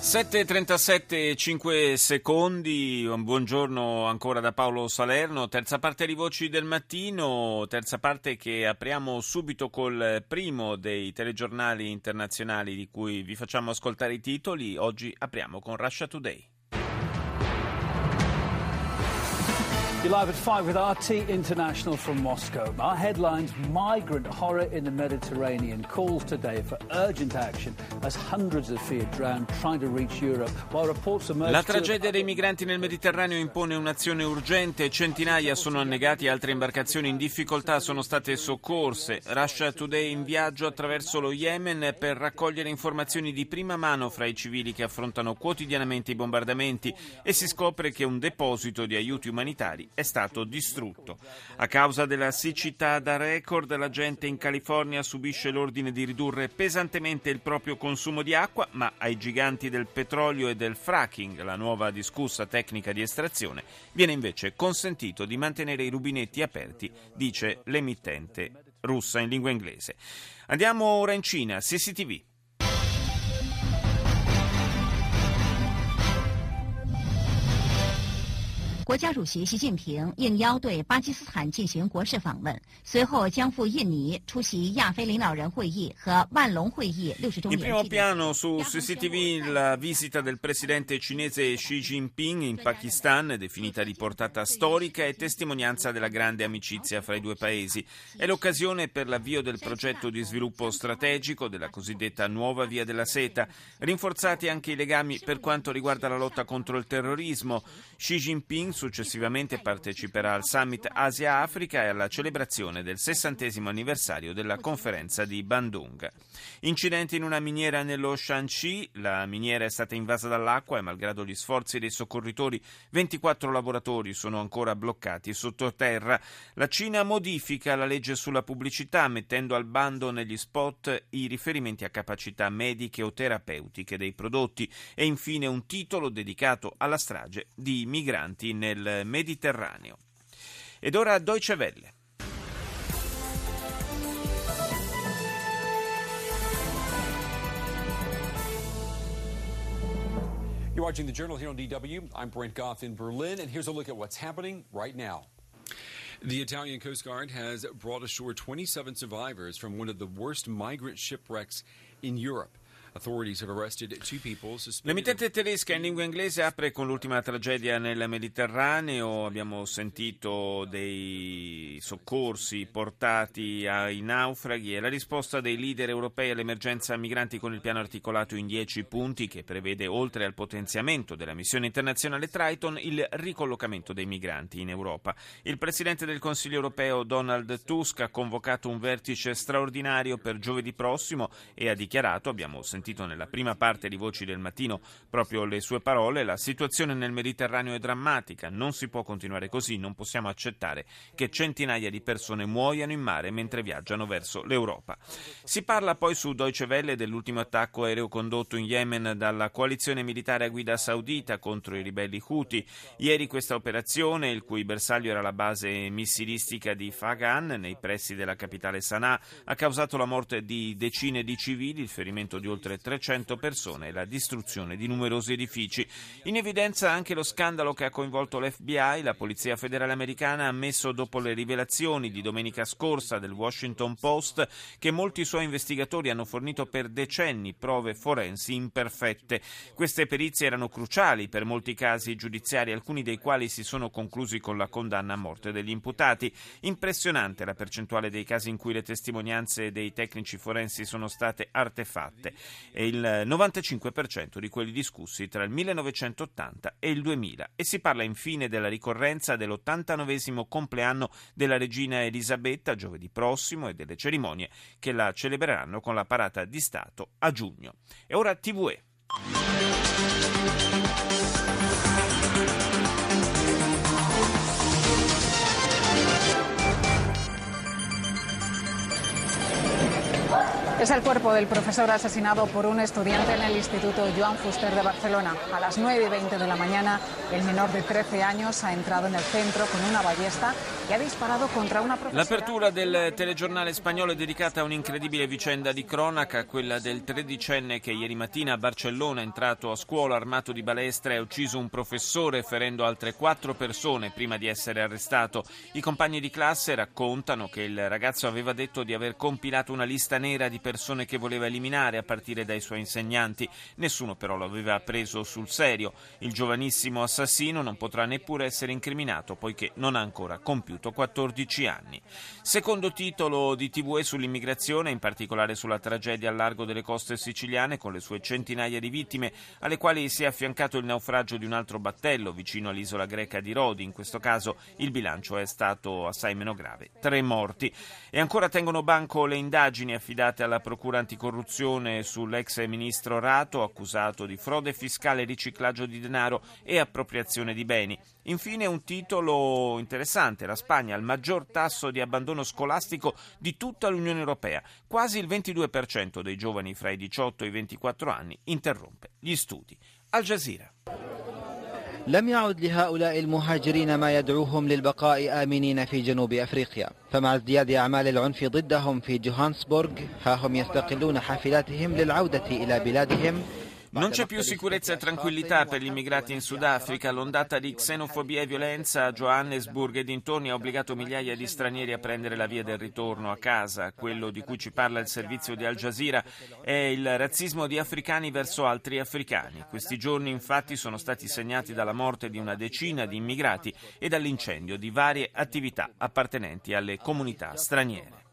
7.37, 5 secondi, un buongiorno ancora da Paolo Salerno, terza parte di Voci del Mattino, terza parte che apriamo subito col primo dei telegiornali internazionali di cui vi facciamo ascoltare i titoli, oggi apriamo con Russia Today. You're live at 5 with RT International from Moscow. Our headlines Migrant horror in the Mediterranean calls today for urgent action as hundreds of feet drowned trying to reach Europe, while reports emerge. La tragedia dei migranti nel Mediterraneo impone un'azione urgente. Centinaia sono annegati, altre imbarcazioni in difficoltà sono state soccorse. Russia Today in viaggio attraverso lo Yemen per raccogliere informazioni di prima mano fra i civili che affrontano quotidianamente i bombardamenti e si scopre che un deposito di aiuti umanitari è stato distrutto. A causa della siccità da record, la gente in California subisce l'ordine di ridurre pesantemente il proprio consumo di acqua, ma ai giganti del petrolio e del fracking, la nuova discussa tecnica di estrazione, viene invece consentito di mantenere i rubinetti aperti, dice l'emittente russa in lingua inglese. Andiamo ora in Cina, CCTV. 国家主席习近平应邀对巴基斯坦进行国事访问，随后将赴印尼出席亚非领导人会议和万隆会议六十周 In 年 primo 纪念。 piano su CCTV la visita del presidente cinese Xi Jinping in Pakistan, definita di portata storica e testimonianza della grande amicizia fra i due paesi. È l'occasione per l'avvio del progetto di sviluppo strategico della cosiddetta nuova via della seta, rinforzati anche i legami per quanto riguarda la lotta contro il terrorismo. Xi Jinping successivamente parteciperà al summit Asia-Africa e alla celebrazione del sessantesimo anniversario della conferenza di Bandung. Incidente in una miniera nello Shanxi, la miniera è stata invasa dall'acqua e malgrado gli sforzi dei soccorritori 24 lavoratori sono ancora bloccati sottoterra. La Cina modifica la legge sulla pubblicità mettendo al bando negli spot i riferimenti a capacità mediche o terapeutiche dei prodotti e infine un titolo dedicato alla strage di migranti nel Mediterraneo. Ed ora Deutsche Welle. You're watching the Journal here on DW. I'm Brent Goff in Berlin, and here's a look at what's happening right now. The Italian Coast Guard has brought ashore 27 survivors from one of the worst migrant shipwrecks in Europe. L'emittente tedesca in lingua inglese apre con l'ultima tragedia nel Mediterraneo. Abbiamo sentito dei soccorsi portati ai naufraghi e la risposta dei leader europei all'emergenza migranti con il piano articolato in 10 punti che prevede, oltre al potenziamento della missione internazionale Triton, il ricollocamento dei migranti in Europa. Il presidente del Consiglio europeo Donald Tusk ha convocato un vertice straordinario per giovedì prossimo e ha dichiarato, abbiamo sentito nella prima parte di Voci del Mattino proprio le sue parole, la situazione nel Mediterraneo è drammatica, non si può continuare così, non possiamo accettare che centinaia di persone muoiano in mare mentre viaggiano verso l'Europa. Si parla poi su Deutsche Welle dell'ultimo attacco aereo condotto in Yemen dalla coalizione militare a guida saudita contro i ribelli Houthi. Ieri questa operazione, il cui bersaglio era la base missilistica di Fagan nei pressi della capitale Sana'a, ha causato la morte di decine di civili, il ferimento di oltre 300 persone e la distruzione di numerosi edifici. In evidenza anche lo scandalo che ha coinvolto l'FBI, la Polizia Federale Americana ha ammesso dopo le rivelazioni di domenica scorsa del Washington Post che molti suoi investigatori hanno fornito per decenni prove forensi imperfette. Queste perizie erano cruciali per molti casi giudiziari, alcuni dei quali si sono conclusi con la condanna a morte degli imputati. Impressionante la percentuale dei casi in cui le testimonianze dei tecnici forensi sono state artefatte e il 95% di quelli discussi tra il 1980 e il 2000 e si parla infine della ricorrenza dell'89 compleanno della regina Elisabetta giovedì prossimo e delle cerimonie che la celebreranno con la parata di Stato a giugno. E ora TVE. Es el cuerpo del profesor asesinado por un estudiante en el Instituto Joan Fuster de Barcelona. A las 9 y 20 de la mañana, el menor de 13 años ha entrado en el centro con una ballesta e ha disparado contra una profesora. L'apertura del telegiornale spagnolo è dedicata a un'incredibile vicenda di cronaca, quella del tredicenne che ieri mattina a Barcellona è entrato a scuola armato di balestra e ha ucciso un professore ferendo altre quattro persone prima di essere arrestato. I compagni di classe raccontano che il ragazzo aveva detto di aver compilato una lista nera di persone che voleva eliminare a partire dai suoi insegnanti. Nessuno però lo aveva preso sul serio. Il giovanissimo assassino non potrà neppure essere incriminato poiché non ha ancora compiuto 14 anni. Secondo titolo di TVE sull'immigrazione, in particolare sulla tragedia al largo delle coste siciliane con le sue centinaia di vittime alle quali si è affiancato il naufragio di un altro battello vicino all'isola greca di Rodi. In questo caso il bilancio è stato assai meno grave, tre morti. E ancora tengono banco le indagini affidate alla Procura Anticorruzione sull'ex ministro Rato, accusato di frode fiscale, riciclaggio di denaro e appropriazione di beni. Infine un titolo interessante, la Spagna ha il maggior tasso di abbandono scolastico di tutta l'Unione Europea. Quasi il 22% dei giovani fra i 18 e i 24 anni interrompe gli studi. Al Jazeera. لم يعد لهؤلاء المهاجرين ما يدعوهم للبقاء آمنين في جنوب أفريقيا. فمع ازدياد أعمال العنف ضدهم في جوهانسبورغ ها هم يستقلون حافلاتهم للعودة إلى بلادهم Non c'è più sicurezza e tranquillità per gli immigrati in Sudafrica. L'ondata di xenofobia e violenza a Johannesburg e dintorni ha obbligato migliaia di stranieri a prendere la via del ritorno a casa. Quello di cui ci parla il servizio di Al Jazeera è il razzismo di africani verso altri africani. Questi giorni infatti sono stati segnati dalla morte di una decina di immigrati e dall'incendio di varie attività appartenenti alle comunità straniere.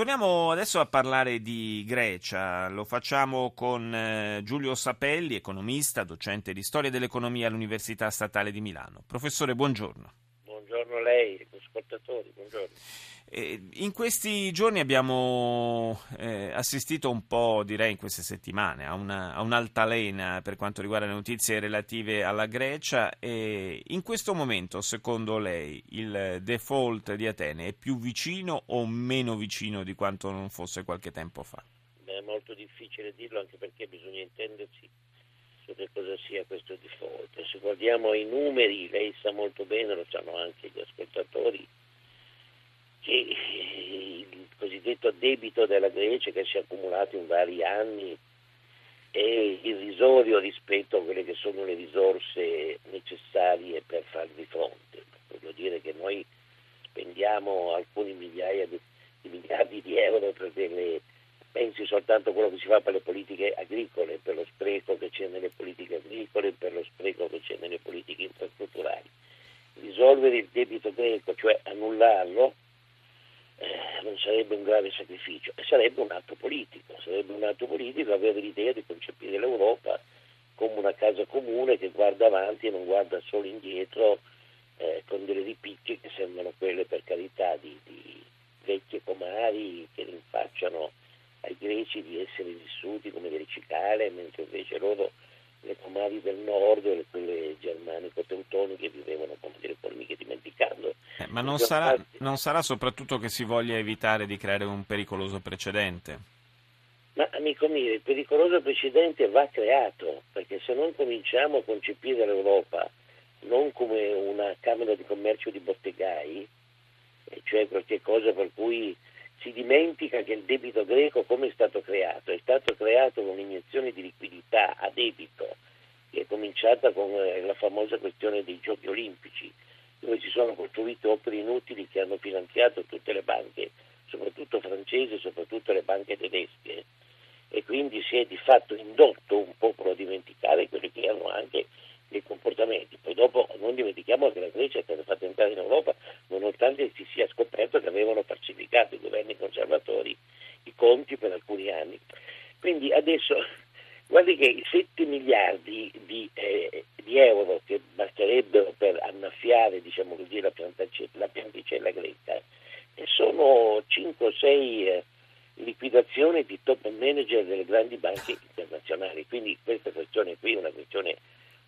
Torniamo adesso a parlare di Grecia, lo facciamo con eh, Giulio Sapelli, economista, docente di storia dell'economia all'Università Statale di Milano. Professore, buongiorno. Buongiorno a lei, ascoltatori, buongiorno. Eh, in questi giorni abbiamo eh, assistito un po', direi in queste settimane, a, una, a, un'altalena per quanto riguarda le notizie relative alla Grecia e in questo momento, secondo lei, il default di Atene è più vicino o meno vicino di quanto non fosse qualche tempo fa? Beh, è molto difficile dirlo anche perché bisogna intendersi su che cosa sia questo default. Se guardiamo i numeri, lei sa molto bene, lo sanno anche gli ascoltatori, che il cosiddetto debito della Grecia che si è accumulato in vari anni è irrisorio rispetto a quelle che sono le risorse necessarie per farvi fronte. Voglio dire che noi spendiamo alcuni migliaia di, di miliardi di euro per delle pensi soltanto a quello che si fa per le politiche agricole, per lo spreco che c'è nelle politiche agricole, per lo spreco che c'è nelle politiche infrastrutturali. Risolvere il debito greco, cioè annullarlo, eh, non sarebbe un grave sacrificio sarebbe un atto politico, sarebbe un atto politico avere l'idea di concepire l'Europa come una casa comune che guarda avanti e non guarda solo indietro eh, con delle ripicche che sembrano quelle per carità di, di vecchie comari che rinfacciano ai greci di essere vissuti come delle cicale, mentre invece loro le comari del nord, quelle germanico-teutoniche vivevano come delle formiche dimenticando. Eh, ma non sarà, non sarà soprattutto che si voglia evitare di creare un pericoloso precedente? Ma amico mio, il pericoloso precedente va creato, perché se non cominciamo a concepire l'Europa non come una Camera di Commercio di bottegai, cioè qualche cosa per cui si dimentica che il debito greco come è stato creato? È stato creato con un'iniezione di liquidità a debito che è cominciata con eh, la famosa questione dei giochi olimpici, dove si sono costruite opere inutili che hanno finanziato tutte le banche, soprattutto francesi, soprattutto le banche tedesche, e quindi si è di fatto indotto un popolo a dimenticare quelli che erano anche dei comportamenti. Poi dopo non dimentichiamo che la Grecia è stata fatta entrare in Europa nonostante si sia scoperto che avevano falsificato i governi conservatori i conti per alcuni anni. Quindi adesso guardi che i 7 miliardi di, eh, di euro che basterebbero per annaffiare diciamo così, la, la pianticella greca eh, sono 5 o 6 eh, liquidazioni di top manager delle grandi banche internazionali. Quindi questa questione qui è una questione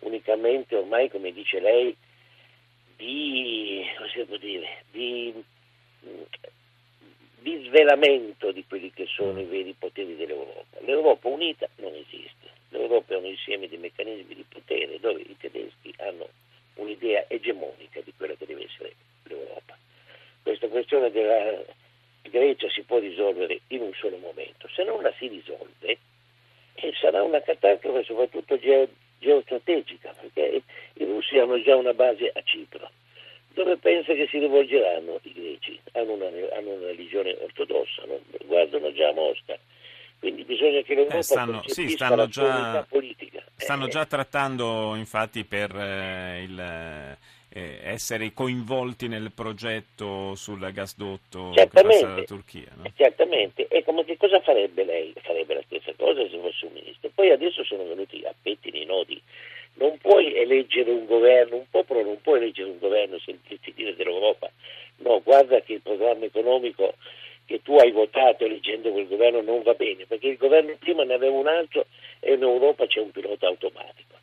unicamente ormai, come dice lei, di, dire, di, disvelamento di quelli che sono i veri poteri dell'Europa. L'Europa unita non esiste, l'Europa è un insieme di meccanismi di potere dove i tedeschi hanno un'idea egemonica di quella che deve essere l'Europa. Questa questione della Grecia si può risolvere in un solo momento, se non la si risolve e sarà una catastrofe soprattutto geo- geostrategica, già una base a Cipro. Dove pensa che si rivolgeranno i greci? Hanno una, hanno una religione ortodossa, no? guardano già a Mosca. Quindi bisogna che l'Europa eh, stanno, sì, stanno già, politica. Stanno eh, già trattando infatti per eh, il, eh, essere coinvolti nel progetto sul gasdotto che passa dalla Turchia. No? Certamente, e come che cosa farebbe lei? Farebbe la stessa cosa se fosse un ministro. Poi adesso sono venuti a pettini i nodi. Non puoi eleggere un governo, un popolo non può eleggere un governo e sentirti dire dell'Europa no, guarda che il programma economico che tu hai votato eleggendo quel governo non va bene, perché il governo prima ne aveva un altro e in Europa c'è un pilota automatico.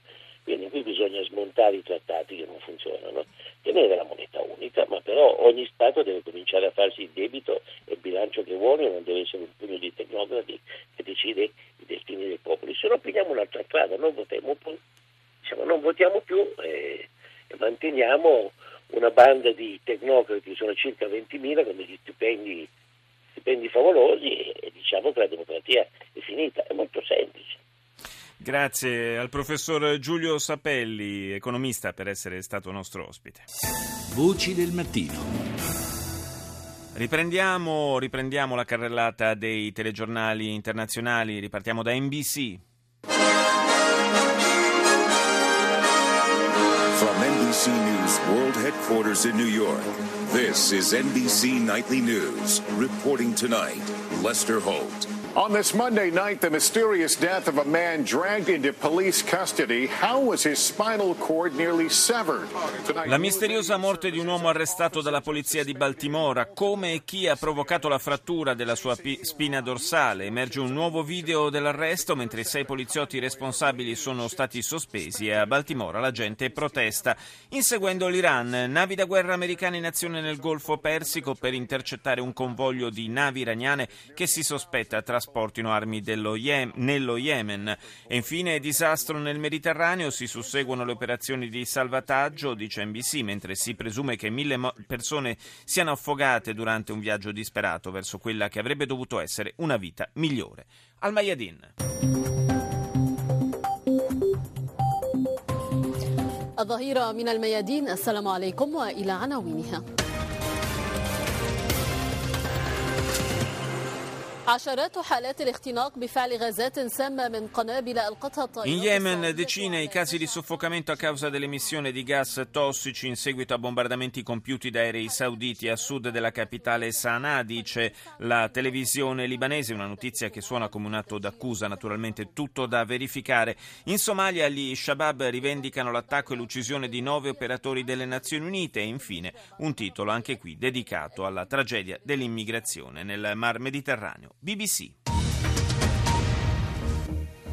Quindi qui bisogna smontare i trattati che non funzionano, tenere la moneta unica, ma però ogni Stato deve cominciare a farsi il debito e il bilancio che vuole, non deve essere un pugno di tecnocrati che decide i destini dei popoli. Se no prendiamo un'altra strada, non votiamo più, diciamo, non votiamo più e, e manteniamo una banda di tecnocrati, sono circa 20.000 con degli stipendi, stipendi favolosi e diciamo che la democrazia è finita, è molto semplice. Grazie al professor Giulio Sapelli, economista, per essere stato nostro ospite. Voci del mattino. Riprendiamo, riprendiamo la carrellata dei telegiornali internazionali, ripartiamo da NBC. NBC News World Headquarters in New York, this is NBC Nightly News. Reporting tonight, Lester Holt. On this Monday night, the mysterious death of a man dragged into police custody. How was his spinal cord nearly severed? La misteriosa morte di un uomo arrestato dalla polizia di Baltimora. Come e chi ha provocato la frattura della sua pi- spina dorsale? Emerge un nuovo video dell'arresto mentre sei poliziotti responsabili sono stati sospesi e a Baltimora la gente protesta. Inseguendo l'Iran, navi da guerra americane in azione nel Golfo Persico per intercettare un convoglio di navi iraniane che si sospetta trasportino armi Ye- nello Yemen. E infine disastro nel Mediterraneo, si susseguono le operazioni di salvataggio, dice NBC, mentre si presume che mille mo- persone siano affogate durante un viaggio disperato verso quella che avrebbe dovuto essere una vita migliore. Al Mayadin. الظهيرة من الميادين السلام عليكم وإلى عناوينها عشرات حالات الاختناق بفعل غازات سامة من قنابل ألقتها الطائرات In Yemen decine i casi di soffocamento a causa dell'emissione di gas tossici in seguito a bombardamenti compiuti da aerei sauditi a sud della capitale Sana'a, dice la televisione libanese, una notizia che suona come un atto d'accusa, naturalmente tutto da verificare. In Somalia gli Shabab rivendicano l'attacco e l'uccisione di nove operatori delle Nazioni Unite e infine un titolo anche qui dedicato alla tragedia dell'immigrazione nel Mar Mediterraneo. BBC.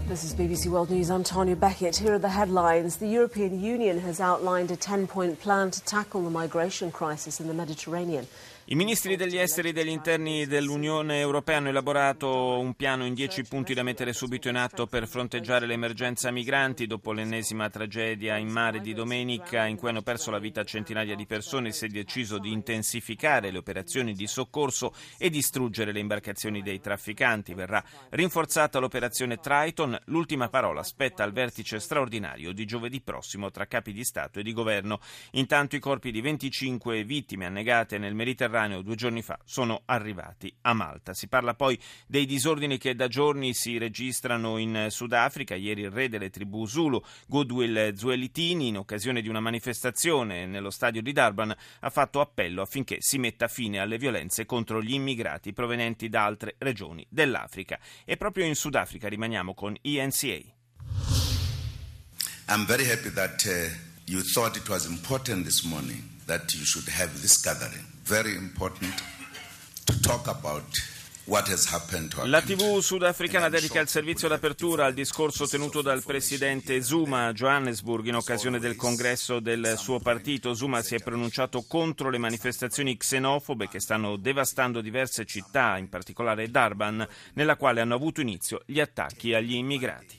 This is BBC World News. I'm Tanya Beckett. Here are the headlines. The European Union has outlined a 10 point plan to tackle the migration crisis in the Mediterranean. I ministri degli esteri e degli interni dell'Unione Europea hanno elaborato un piano in dieci punti da mettere subito in atto per fronteggiare l'emergenza migranti dopo l'ennesima tragedia in mare di domenica in cui hanno perso la vita centinaia di persone si è deciso di intensificare le operazioni di soccorso e distruggere le imbarcazioni dei trafficanti. Verrà rinforzata l'operazione Triton. L'ultima parola spetta al vertice straordinario di giovedì prossimo tra capi di Stato e di governo. Intanto i corpi di 25 vittime annegate nel Mediterraneo due giorni fa sono arrivati a Malta. Si parla poi dei disordini che da giorni si registrano in Sudafrica. Ieri il re delle tribù Zulu, Goodwill Zuelitini, in occasione di una manifestazione nello stadio di Durban, ha fatto appello affinché si metta fine alle violenze contro gli immigrati provenienti da altre regioni dell'Africa. E proprio in Sudafrica rimaniamo con ENCA. I'm very happy that uh, you thought it was important this morning that you should have this gathering. Very important to talk about La. TV sudafricana dedica il servizio d'apertura al discorso tenuto dal presidente Zuma a Johannesburg in occasione del congresso del suo partito. Zuma si è pronunciato contro le manifestazioni xenofobe che stanno devastando diverse città, in particolare Durban, nella quale hanno avuto inizio gli attacchi agli immigrati.